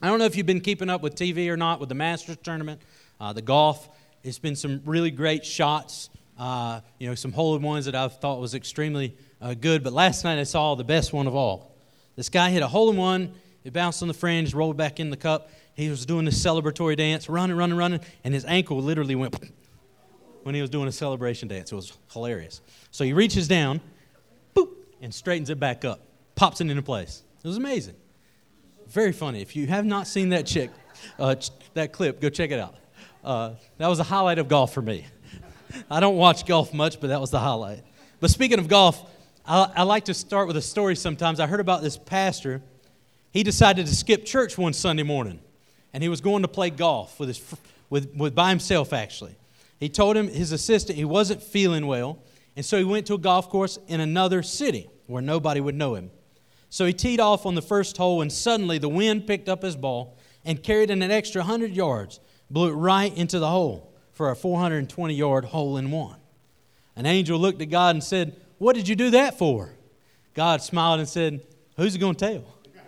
I don't know if you've been keeping up with TV or not with the Masters tournament, uh, the golf. It's been some really great shots, uh, you know, some hole in ones that I thought was extremely uh, good. But last night I saw the best one of all. This guy hit a hole in one, it bounced on the fringe, rolled back in the cup. He was doing this celebratory dance, running, running, running, and his ankle literally went when he was doing a celebration dance. It was hilarious. So he reaches down, boop, and straightens it back up, pops it into place. It was amazing. Very funny. If you have not seen that chick, uh, that clip, go check it out. Uh, that was a highlight of golf for me. I don't watch golf much, but that was the highlight. But speaking of golf, I, I like to start with a story sometimes. I heard about this pastor. He decided to skip church one Sunday morning, and he was going to play golf with his, with, with, by himself, actually. He told him, his assistant, he wasn't feeling well, and so he went to a golf course in another city where nobody would know him. So he teed off on the first hole, and suddenly the wind picked up his ball and carried it an extra 100 yards, blew it right into the hole for a 420 yard hole in one. An angel looked at God and said, What did you do that for? God smiled and said, Who's it going to tell?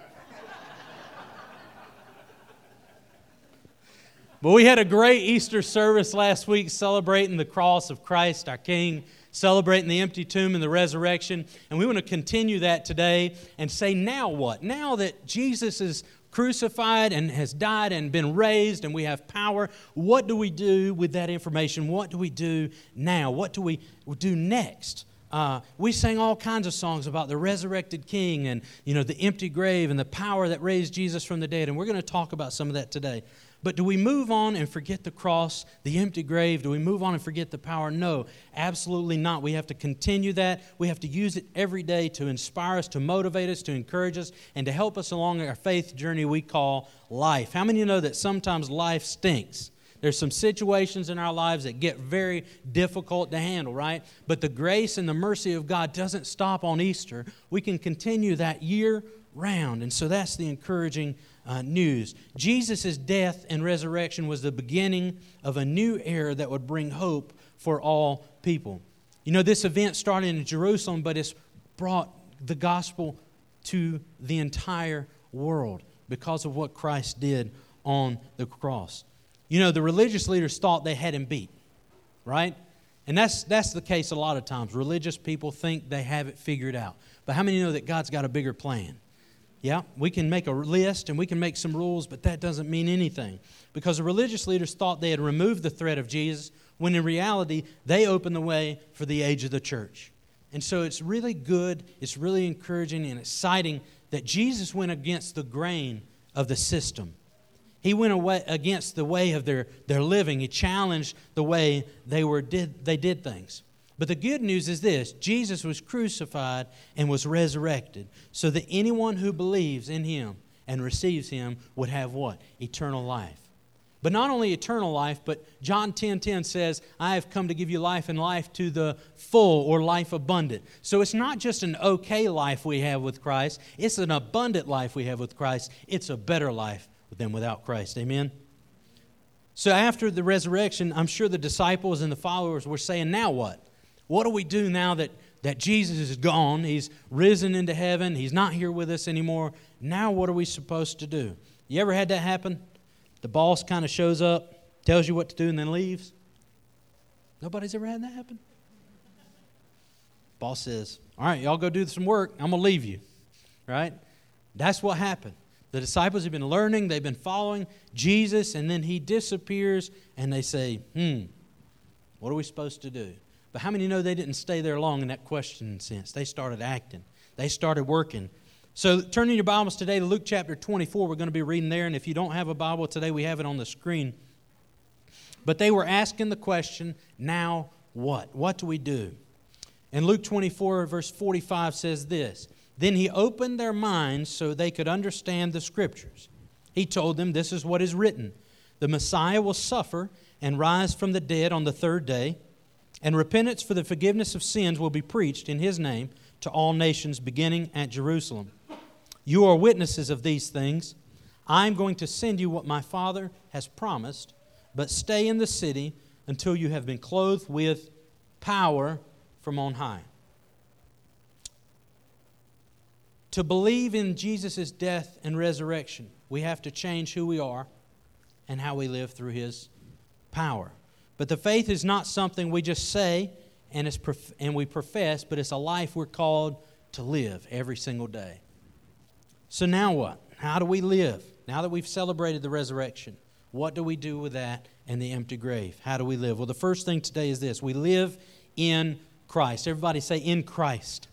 but we had a great Easter service last week celebrating the cross of Christ, our King celebrating the empty tomb and the resurrection. And we want to continue that today and say, now what? Now that Jesus is crucified and has died and been raised and we have power, what do we do with that information? What do we do now? What do we do next? Uh, we sang all kinds of songs about the resurrected king and you know the empty grave and the power that raised jesus from the dead and we're going to talk about some of that today but do we move on and forget the cross, the empty grave? Do we move on and forget the power? No, absolutely not. We have to continue that. We have to use it every day to inspire us, to motivate us, to encourage us, and to help us along our faith journey we call life. How many of you know that sometimes life stinks? There's some situations in our lives that get very difficult to handle, right? But the grace and the mercy of God doesn't stop on Easter. We can continue that year round. And so that's the encouraging uh, news. Jesus' death and resurrection was the beginning of a new era that would bring hope for all people. You know, this event started in Jerusalem, but it's brought the gospel to the entire world because of what Christ did on the cross. You know, the religious leaders thought they had him beat, right? And that's, that's the case a lot of times. Religious people think they have it figured out. But how many know that God's got a bigger plan? Yeah, we can make a list and we can make some rules, but that doesn't mean anything. Because the religious leaders thought they had removed the threat of Jesus, when in reality, they opened the way for the age of the church. And so it's really good, it's really encouraging and exciting that Jesus went against the grain of the system. He went away against the way of their, their living. He challenged the way they, were, did, they did things. But the good news is this Jesus was crucified and was resurrected so that anyone who believes in him and receives him would have what? Eternal life. But not only eternal life, but John 10:10 10, 10 says, "I have come to give you life and life to the full or life abundant." So it's not just an okay life we have with Christ, it's an abundant life we have with Christ. It's a better life than without Christ. Amen. So after the resurrection, I'm sure the disciples and the followers were saying, "Now what?" What do we do now that, that Jesus is gone? He's risen into heaven. He's not here with us anymore. Now, what are we supposed to do? You ever had that happen? The boss kind of shows up, tells you what to do, and then leaves? Nobody's ever had that happen? Boss says, All right, y'all go do some work. I'm going to leave you. Right? That's what happened. The disciples have been learning, they've been following Jesus, and then he disappears, and they say, Hmm, what are we supposed to do? But how many know they didn't stay there long in that question sense? They started acting, they started working. So, turning your Bibles today to Luke chapter 24, we're going to be reading there. And if you don't have a Bible today, we have it on the screen. But they were asking the question, now what? What do we do? And Luke 24, verse 45 says this Then he opened their minds so they could understand the scriptures. He told them, This is what is written The Messiah will suffer and rise from the dead on the third day and repentance for the forgiveness of sins will be preached in his name to all nations, beginning at Jerusalem. You are witnesses of these things. I am going to send you what my Father has promised, but stay in the city until you have been clothed with power from on high. To believe in Jesus' death and resurrection We have to change who we are and how we live through His power. But the faith is not something we just say and, it's prof- and we profess, but it's a life we're called to live every single day. So now what? How do we live? Now that we've celebrated the resurrection, what do we do with that and the empty grave? How do we live? Well, the first thing today is this we live in Christ. Everybody say, in Christ.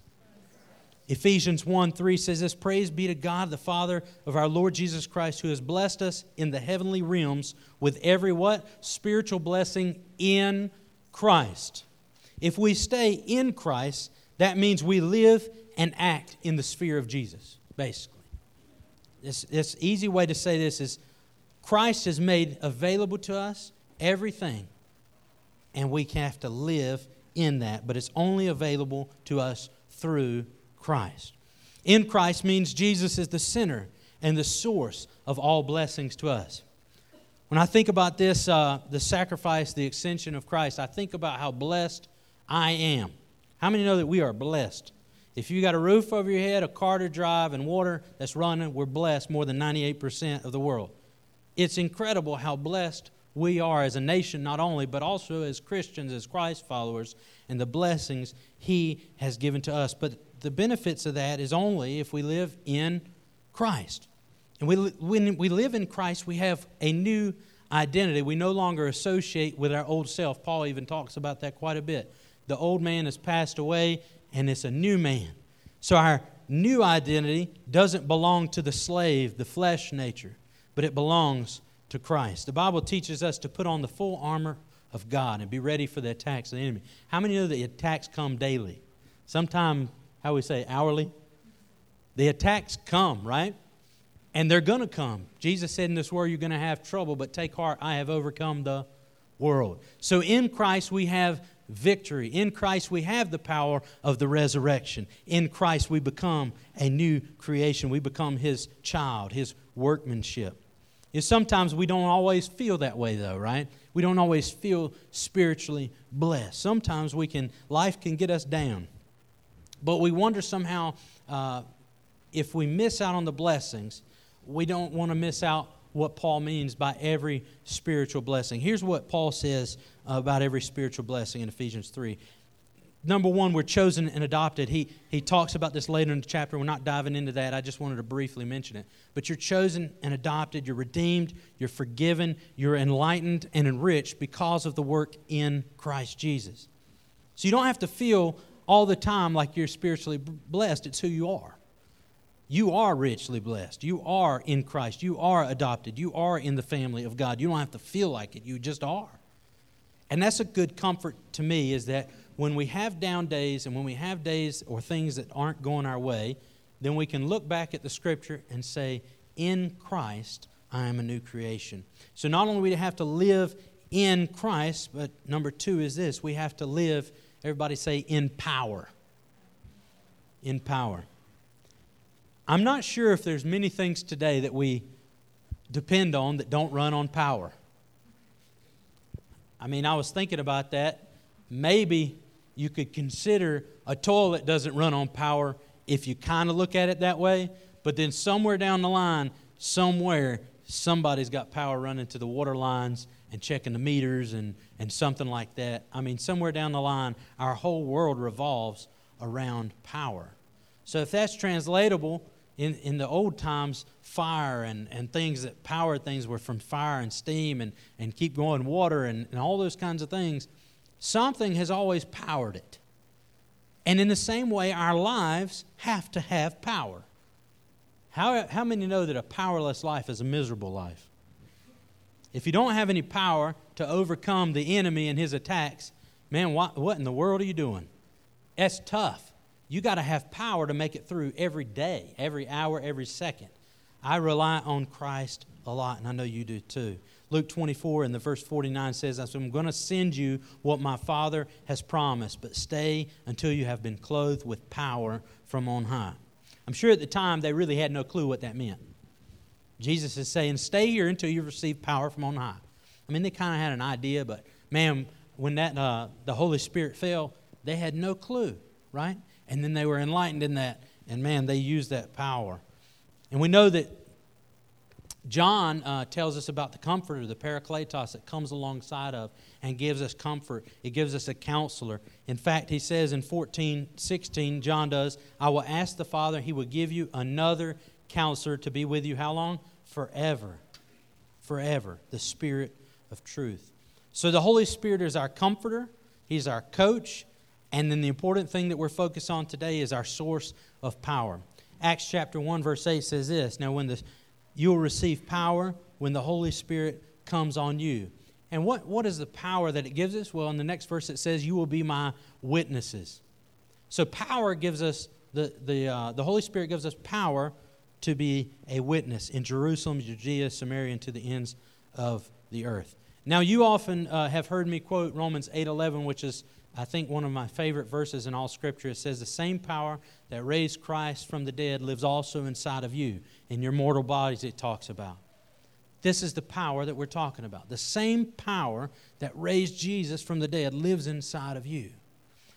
Ephesians 1 3 says this Praise be to God, the Father of our Lord Jesus Christ, who has blessed us in the heavenly realms with every what? Spiritual blessing in Christ. If we stay in Christ, that means we live and act in the sphere of Jesus, basically. This, this easy way to say this is Christ has made available to us everything, and we have to live in that, but it's only available to us through Christ. In Christ means Jesus is the center and the source of all blessings to us. When I think about this, uh, the sacrifice, the ascension of Christ, I think about how blessed I am. How many know that we are blessed? If you got a roof over your head, a car to drive, and water that's running, we're blessed more than 98% of the world. It's incredible how blessed we are as a nation, not only, but also as Christians, as Christ followers, and the blessings He has given to us. But the benefits of that is only if we live in Christ. And we, when we live in Christ, we have a new identity. We no longer associate with our old self. Paul even talks about that quite a bit. The old man has passed away, and it's a new man. So our new identity doesn't belong to the slave, the flesh nature, but it belongs to Christ. The Bible teaches us to put on the full armor of God and be ready for the attacks of the enemy. How many know the attacks come daily? Sometimes, how we say, hourly? The attacks come, right? And they're going to come. Jesus said in this world, you're going to have trouble, but take heart, I have overcome the world. So in Christ, we have victory. In Christ, we have the power of the resurrection. In Christ, we become a new creation. We become His child, His workmanship. And sometimes we don't always feel that way, though, right? We don't always feel spiritually blessed. Sometimes we can, life can get us down. But we wonder somehow uh, if we miss out on the blessings, we don't want to miss out what Paul means by every spiritual blessing. Here's what Paul says about every spiritual blessing in Ephesians 3. Number one, we're chosen and adopted. He, he talks about this later in the chapter. We're not diving into that. I just wanted to briefly mention it. But you're chosen and adopted. You're redeemed. You're forgiven. You're enlightened and enriched because of the work in Christ Jesus. So you don't have to feel all the time like you're spiritually blessed. It's who you are. You are richly blessed. You are in Christ. You are adopted. You are in the family of God. You don't have to feel like it. You just are. And that's a good comfort to me is that when we have down days and when we have days or things that aren't going our way, then we can look back at the scripture and say, In Christ, I am a new creation. So not only do we have to live in Christ, but number two is this we have to live, everybody say, in power. In power. I'm not sure if there's many things today that we depend on that don't run on power. I mean, I was thinking about that. Maybe you could consider a toilet doesn't run on power if you kind of look at it that way, but then somewhere down the line, somewhere, somebody's got power running to the water lines and checking the meters and, and something like that. I mean, somewhere down the line, our whole world revolves around power. So if that's translatable, in, in the old times, fire and, and things that powered things were from fire and steam and, and keep going water and, and all those kinds of things. Something has always powered it. And in the same way, our lives have to have power. How, how many know that a powerless life is a miserable life? If you don't have any power to overcome the enemy and his attacks, man, what, what in the world are you doing? That's tough. You got to have power to make it through every day, every hour, every second. I rely on Christ a lot, and I know you do too. Luke 24 and the verse 49 says, I'm going to send you what my Father has promised, but stay until you have been clothed with power from on high. I'm sure at the time they really had no clue what that meant. Jesus is saying, Stay here until you receive power from on high. I mean, they kind of had an idea, but man, when that uh, the Holy Spirit fell, they had no clue, right? And then they were enlightened in that, and man, they used that power. And we know that John uh, tells us about the comforter, the parakletos that comes alongside of and gives us comfort. It gives us a counselor. In fact, he says in 14, 16, John does, I will ask the Father, he will give you another counselor to be with you how long? Forever. Forever. The Spirit of truth. So the Holy Spirit is our comforter, he's our coach, and then the important thing that we're focused on today is our source of power. Acts chapter 1, verse 8 says this Now, when the you will receive power when the Holy Spirit comes on you. And what, what is the power that it gives us? Well, in the next verse it says, You will be my witnesses. So, power gives us, the, the, uh, the Holy Spirit gives us power to be a witness in Jerusalem, Judea, Samaria, and to the ends of the earth. Now, you often uh, have heard me quote Romans 8:11, which is, I think, one of my favorite verses in all Scripture. It says, "The same power that raised Christ from the dead lives also inside of you, in your mortal bodies." It talks about. This is the power that we're talking about. The same power that raised Jesus from the dead lives inside of you.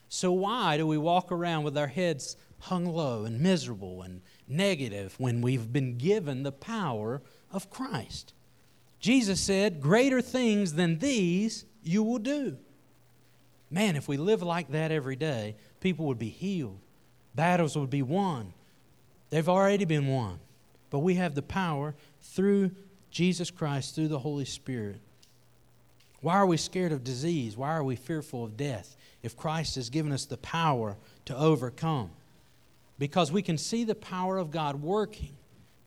So why do we walk around with our heads hung low and miserable and negative when we've been given the power of Christ? Jesus said, Greater things than these you will do. Man, if we live like that every day, people would be healed, battles would be won. They've already been won. But we have the power through Jesus Christ, through the Holy Spirit. Why are we scared of disease? Why are we fearful of death if Christ has given us the power to overcome? Because we can see the power of God working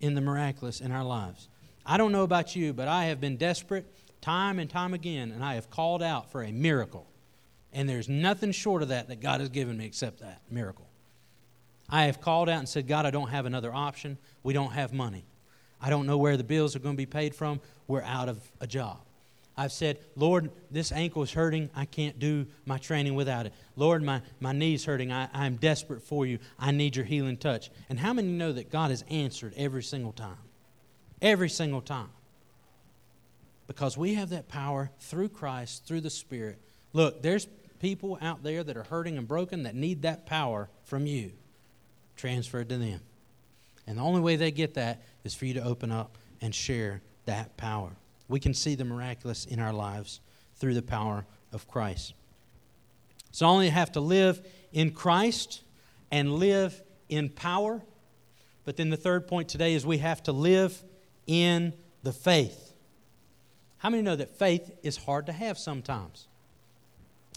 in the miraculous in our lives. I don't know about you, but I have been desperate time and time again, and I have called out for a miracle. And there's nothing short of that that God has given me except that miracle. I have called out and said, God, I don't have another option. We don't have money. I don't know where the bills are going to be paid from. We're out of a job. I've said, Lord, this ankle is hurting. I can't do my training without it. Lord, my, my knee's hurting. I, I'm desperate for you. I need your healing touch. And how many know that God has answered every single time? Every single time. Because we have that power through Christ, through the Spirit. Look, there's people out there that are hurting and broken that need that power from you transferred to them. And the only way they get that is for you to open up and share that power. We can see the miraculous in our lives through the power of Christ. So only have to live in Christ and live in power. But then the third point today is we have to live in the faith. How many know that faith is hard to have sometimes?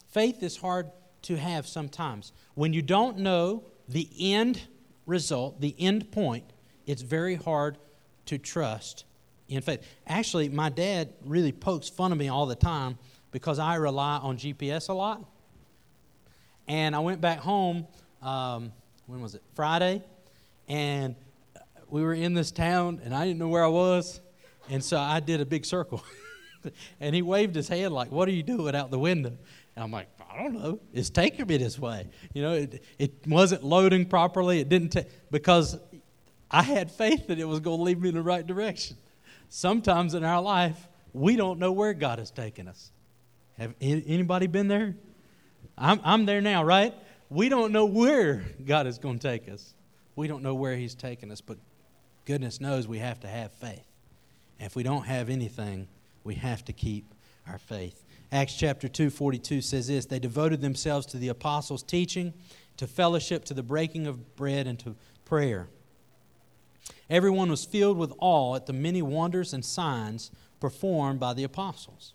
Faith is hard to have sometimes. When you don't know the end result, the end point, it's very hard to trust in faith. Actually, my dad really pokes fun of me all the time because I rely on GPS a lot. And I went back home, um, when was it? Friday. And we were in this town and I didn't know where I was. And so I did a big circle. and he waved his hand like, What are you doing out the window? And I'm like, I don't know. It's taking me this way. You know, it, it wasn't loading properly. It didn't take, because I had faith that it was going to lead me in the right direction. Sometimes in our life, we don't know where God has taken us. Have anybody been there? I'm, I'm there now, right? We don't know where God is going to take us. We don't know where He's taken us, but goodness knows we have to have faith. And if we don't have anything, we have to keep our faith. Acts chapter 2, 42 says this They devoted themselves to the apostles' teaching, to fellowship, to the breaking of bread, and to prayer. Everyone was filled with awe at the many wonders and signs performed by the apostles.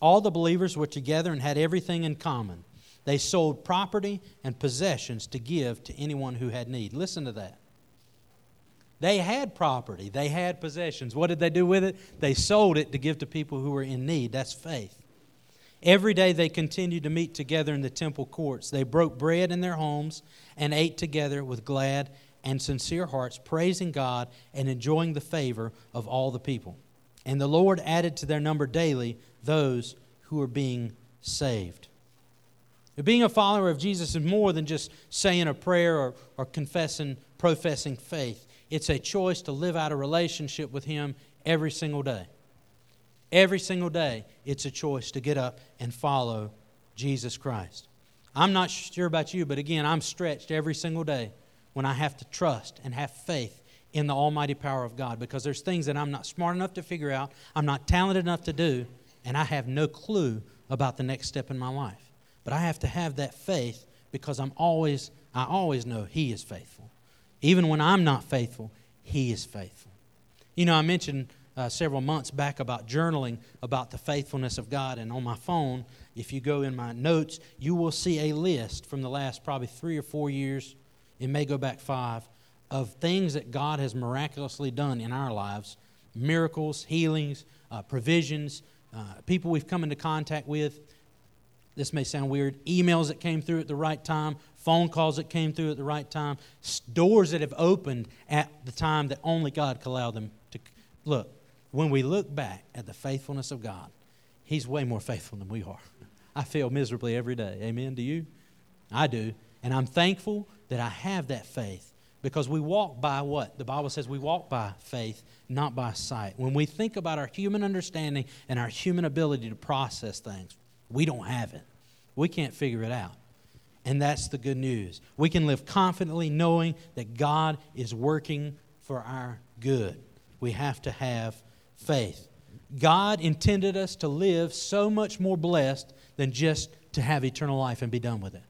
All the believers were together and had everything in common. They sold property and possessions to give to anyone who had need. Listen to that. They had property, they had possessions. What did they do with it? They sold it to give to people who were in need. That's faith. Every day they continued to meet together in the temple courts. They broke bread in their homes and ate together with glad and sincere hearts, praising God and enjoying the favor of all the people. And the Lord added to their number daily those who were being saved. Being a follower of Jesus is more than just saying a prayer or, or confessing, professing faith. It's a choice to live out a relationship with Him every single day. Every single day, it's a choice to get up and follow Jesus Christ. I'm not sure about you, but again, I'm stretched every single day when I have to trust and have faith in the almighty power of God because there's things that I'm not smart enough to figure out, I'm not talented enough to do, and I have no clue about the next step in my life. But I have to have that faith because I'm always I always know he is faithful. Even when I'm not faithful, he is faithful. You know, I mentioned uh, several months back about journaling about the faithfulness of God, and on my phone, if you go in my notes, you will see a list from the last probably three or four years, it may go back five, of things that God has miraculously done in our lives miracles, healings, uh, provisions, uh, people we've come into contact with. This may sound weird. Emails that came through at the right time, phone calls that came through at the right time, doors that have opened at the time that only God could allow them to. Look, when we look back at the faithfulness of God, He's way more faithful than we are. I fail miserably every day. Amen. Do you? I do. And I'm thankful that I have that faith because we walk by what? The Bible says we walk by faith, not by sight. When we think about our human understanding and our human ability to process things, we don't have it. We can't figure it out. And that's the good news. We can live confidently knowing that God is working for our good. We have to have faith. God intended us to live so much more blessed than just to have eternal life and be done with it.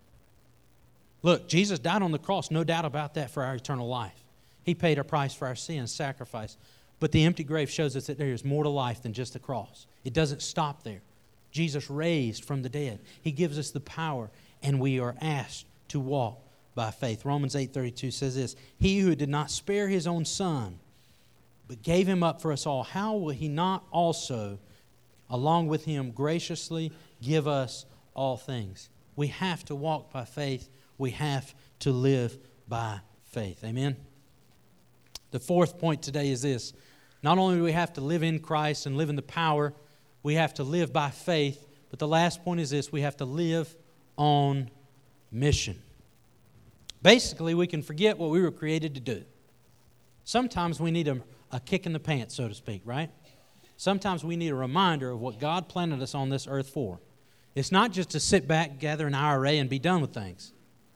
Look, Jesus died on the cross, no doubt about that, for our eternal life. He paid a price for our sins, sacrifice. But the empty grave shows us that there is more to life than just the cross. It doesn't stop there. Jesus raised from the dead. He gives us the power, and we are asked to walk by faith. Romans 8:32 says this, "He who did not spare his own son, but gave him up for us all, how will he not also along with him graciously give us all things?" We have to walk by faith we have to live by faith. Amen? The fourth point today is this not only do we have to live in Christ and live in the power, we have to live by faith, but the last point is this we have to live on mission. Basically, we can forget what we were created to do. Sometimes we need a, a kick in the pants, so to speak, right? Sometimes we need a reminder of what God planted us on this earth for. It's not just to sit back, gather an IRA, and be done with things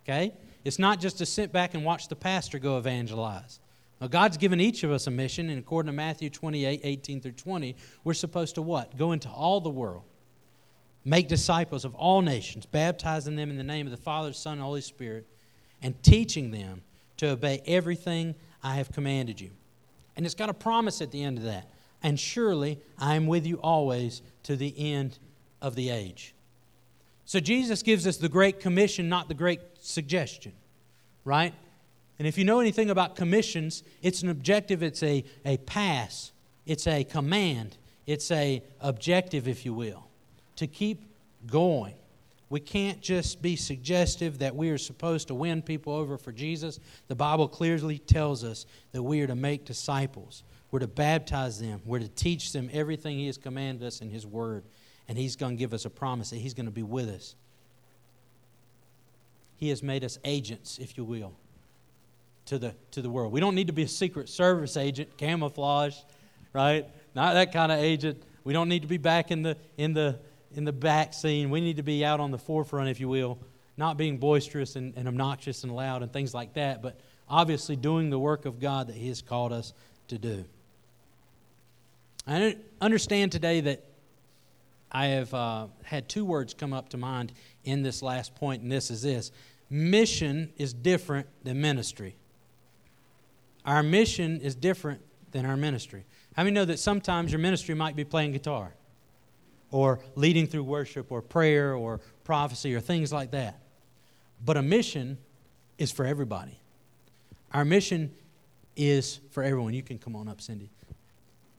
okay? It's not just to sit back and watch the pastor go evangelize. Now, God's given each of us a mission, and according to Matthew 28 18 through 20, we're supposed to what? Go into all the world, make disciples of all nations, baptizing them in the name of the Father, Son, and Holy Spirit, and teaching them to obey everything I have commanded you. And it's got a promise at the end of that. And surely I am with you always to the end of the age. So Jesus gives us the Great Commission, not the Great Suggestion, right? And if you know anything about commissions, it's an objective, it's a, a pass, it's a command, it's a objective, if you will, to keep going. We can't just be suggestive that we are supposed to win people over for Jesus. The Bible clearly tells us that we are to make disciples. We're to baptize them. We're to teach them everything He has commanded us in His Word and He's going to give us a promise that He's going to be with us. He has made us agents, if you will, to the, to the world. We don't need to be a Secret Service agent, camouflage, right? Not that kind of agent. We don't need to be back in the, in the, in the back scene. We need to be out on the forefront, if you will, not being boisterous and, and obnoxious and loud and things like that, but obviously doing the work of God that He has called us to do. I understand today that I have uh, had two words come up to mind in this last point, and this is this mission is different than ministry. Our mission is different than our ministry. How many know that sometimes your ministry might be playing guitar or leading through worship or prayer or prophecy or things like that? But a mission is for everybody. Our mission is for everyone. You can come on up, Cindy.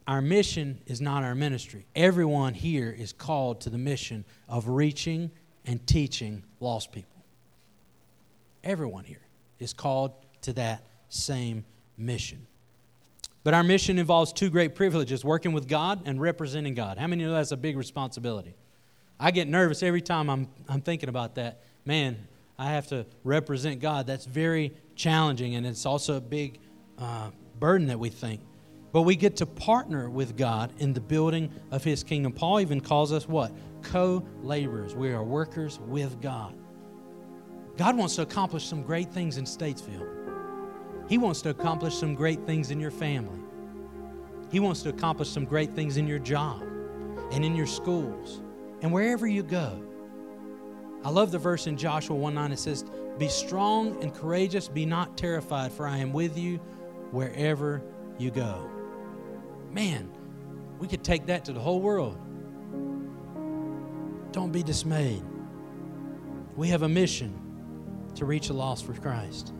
Our mission is not our ministry. Everyone here is called to the mission of reaching and teaching lost people. Everyone here is called to that same mission. But our mission involves two great privileges working with God and representing God. How many know that's a big responsibility? I get nervous every time I'm, I'm thinking about that. Man, I have to represent God. That's very challenging, and it's also a big uh, burden that we think. But we get to partner with God in the building of His kingdom. Paul even calls us what? Co laborers. We are workers with God. God wants to accomplish some great things in Statesville. He wants to accomplish some great things in your family. He wants to accomplish some great things in your job and in your schools and wherever you go. I love the verse in Joshua 1 9. It says, Be strong and courageous, be not terrified, for I am with you wherever you go. Man, we could take that to the whole world. Don't be dismayed. We have a mission to reach the lost for Christ.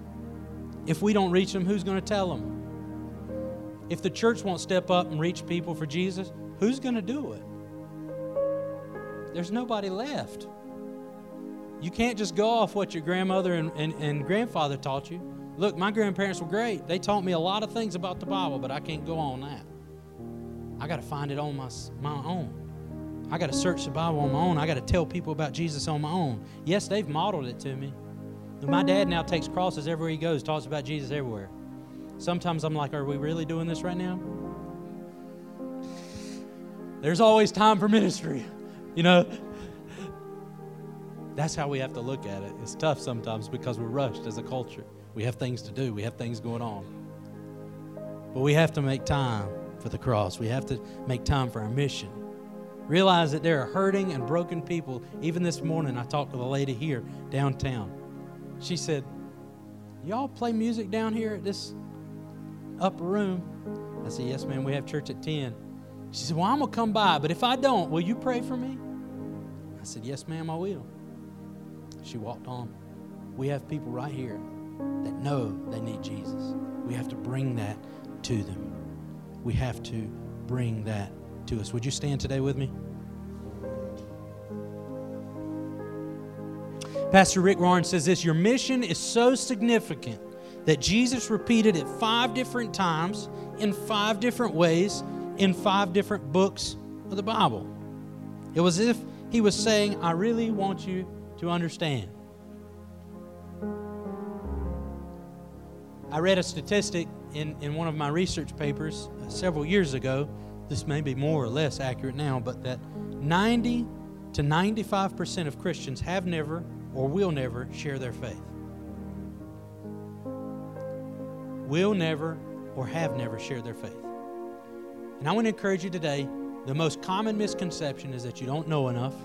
If we don't reach them, who's going to tell them? If the church won't step up and reach people for Jesus, who's going to do it? There's nobody left. You can't just go off what your grandmother and, and, and grandfather taught you. Look, my grandparents were great. They taught me a lot of things about the Bible, but I can't go on that. I got to find it on my, my own. I got to search the Bible on my own. I got to tell people about Jesus on my own. Yes, they've modeled it to me. My dad now takes crosses everywhere he goes, talks about Jesus everywhere. Sometimes I'm like, are we really doing this right now? There's always time for ministry, you know. That's how we have to look at it. It's tough sometimes because we're rushed as a culture. We have things to do, we have things going on. But we have to make time for the cross, we have to make time for our mission. Realize that there are hurting and broken people. Even this morning, I talked with a lady here downtown. She said, Y'all play music down here at this upper room? I said, Yes, ma'am, we have church at 10. She said, Well, I'm going to come by, but if I don't, will you pray for me? I said, Yes, ma'am, I will. She walked on. We have people right here that know they need Jesus. We have to bring that to them. We have to bring that to us. Would you stand today with me? Pastor Rick Warren says this Your mission is so significant that Jesus repeated it five different times in five different ways in five different books of the Bible. It was as if he was saying, I really want you to understand. I read a statistic in, in one of my research papers uh, several years ago. This may be more or less accurate now, but that 90 to 95% of Christians have never or will never share their faith. Will never or have never shared their faith. And I want to encourage you today the most common misconception is that you don't know enough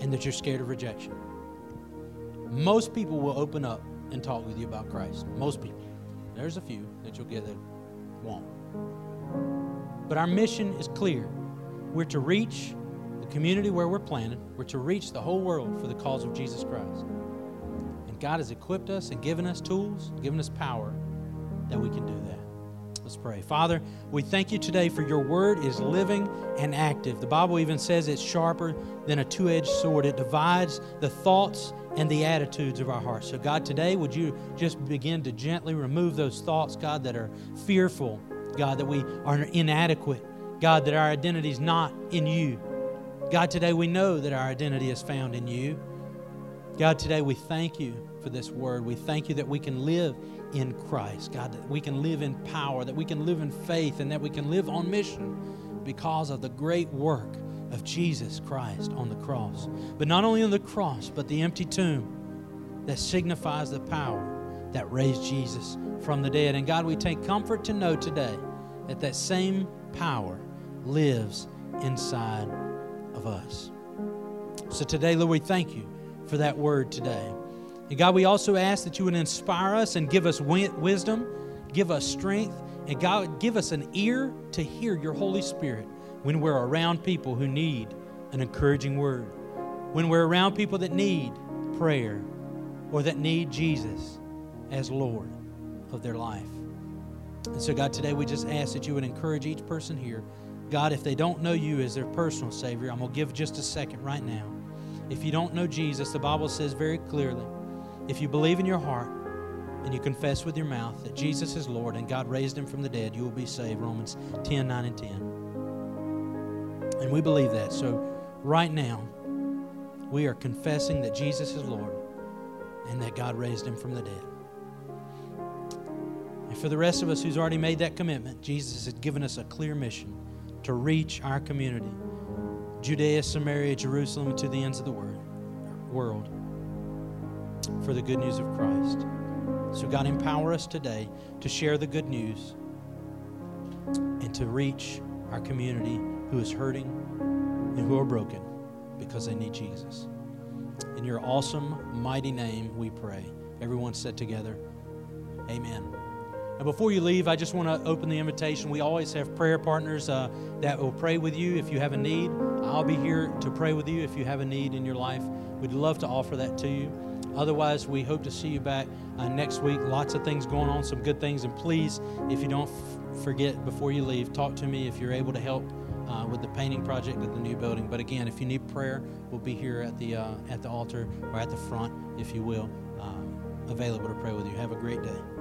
and that you're scared of rejection. Most people will open up and talk with you about Christ. Most people. There's a few that you'll get that won't. But our mission is clear. We're to reach the community where we're planted, we're to reach the whole world for the cause of Jesus Christ. And God has equipped us and given us tools, given us power that we can do that. Let's pray. Father, we thank you today for your word is living and active. The Bible even says it's sharper than a two edged sword, it divides the thoughts and the attitudes of our hearts. So, God, today, would you just begin to gently remove those thoughts, God, that are fearful, God, that we are inadequate, God, that our identity is not in you. God, today we know that our identity is found in you. God, today we thank you for this word. We thank you that we can live in Christ, God, that we can live in power, that we can live in faith, and that we can live on mission because of the great work of Jesus Christ on the cross. But not only on the cross, but the empty tomb that signifies the power that raised Jesus from the dead. And God, we take comfort to know today that that same power lives inside of us. So today, Lord, we thank you for that word today. And God, we also ask that you would inspire us and give us wisdom, give us strength, and God, give us an ear to hear your Holy Spirit when we're around people who need an encouraging word, when we're around people that need prayer or that need Jesus as Lord of their life. And so, God, today we just ask that you would encourage each person here. God, if they don't know you as their personal Savior, I'm going to give just a second right now. If you don't know Jesus, the Bible says very clearly if you believe in your heart and you confess with your mouth that Jesus is Lord and God raised him from the dead, you will be saved. Romans 10 9 and 10. And we believe that. So, right now, we are confessing that Jesus is Lord and that God raised him from the dead. And for the rest of us who's already made that commitment, Jesus has given us a clear mission to reach our community Judea, Samaria, Jerusalem, and to the ends of the world for the good news of Christ. So, God, empower us today to share the good news and to reach our community who is hurting and who are broken because they need Jesus. In your awesome, mighty name, we pray. Everyone said together, Amen. And before you leave, I just want to open the invitation. We always have prayer partners uh, that will pray with you if you have a need. I'll be here to pray with you if you have a need in your life. We'd love to offer that to you. Otherwise, we hope to see you back uh, next week. Lots of things going on, some good things. And please, if you don't f- forget before you leave, talk to me if you're able to help uh, with the painting project at the new building. But again, if you need prayer, we'll be here at the uh, at the altar or at the front, if you will, um, available to pray with you. Have a great day.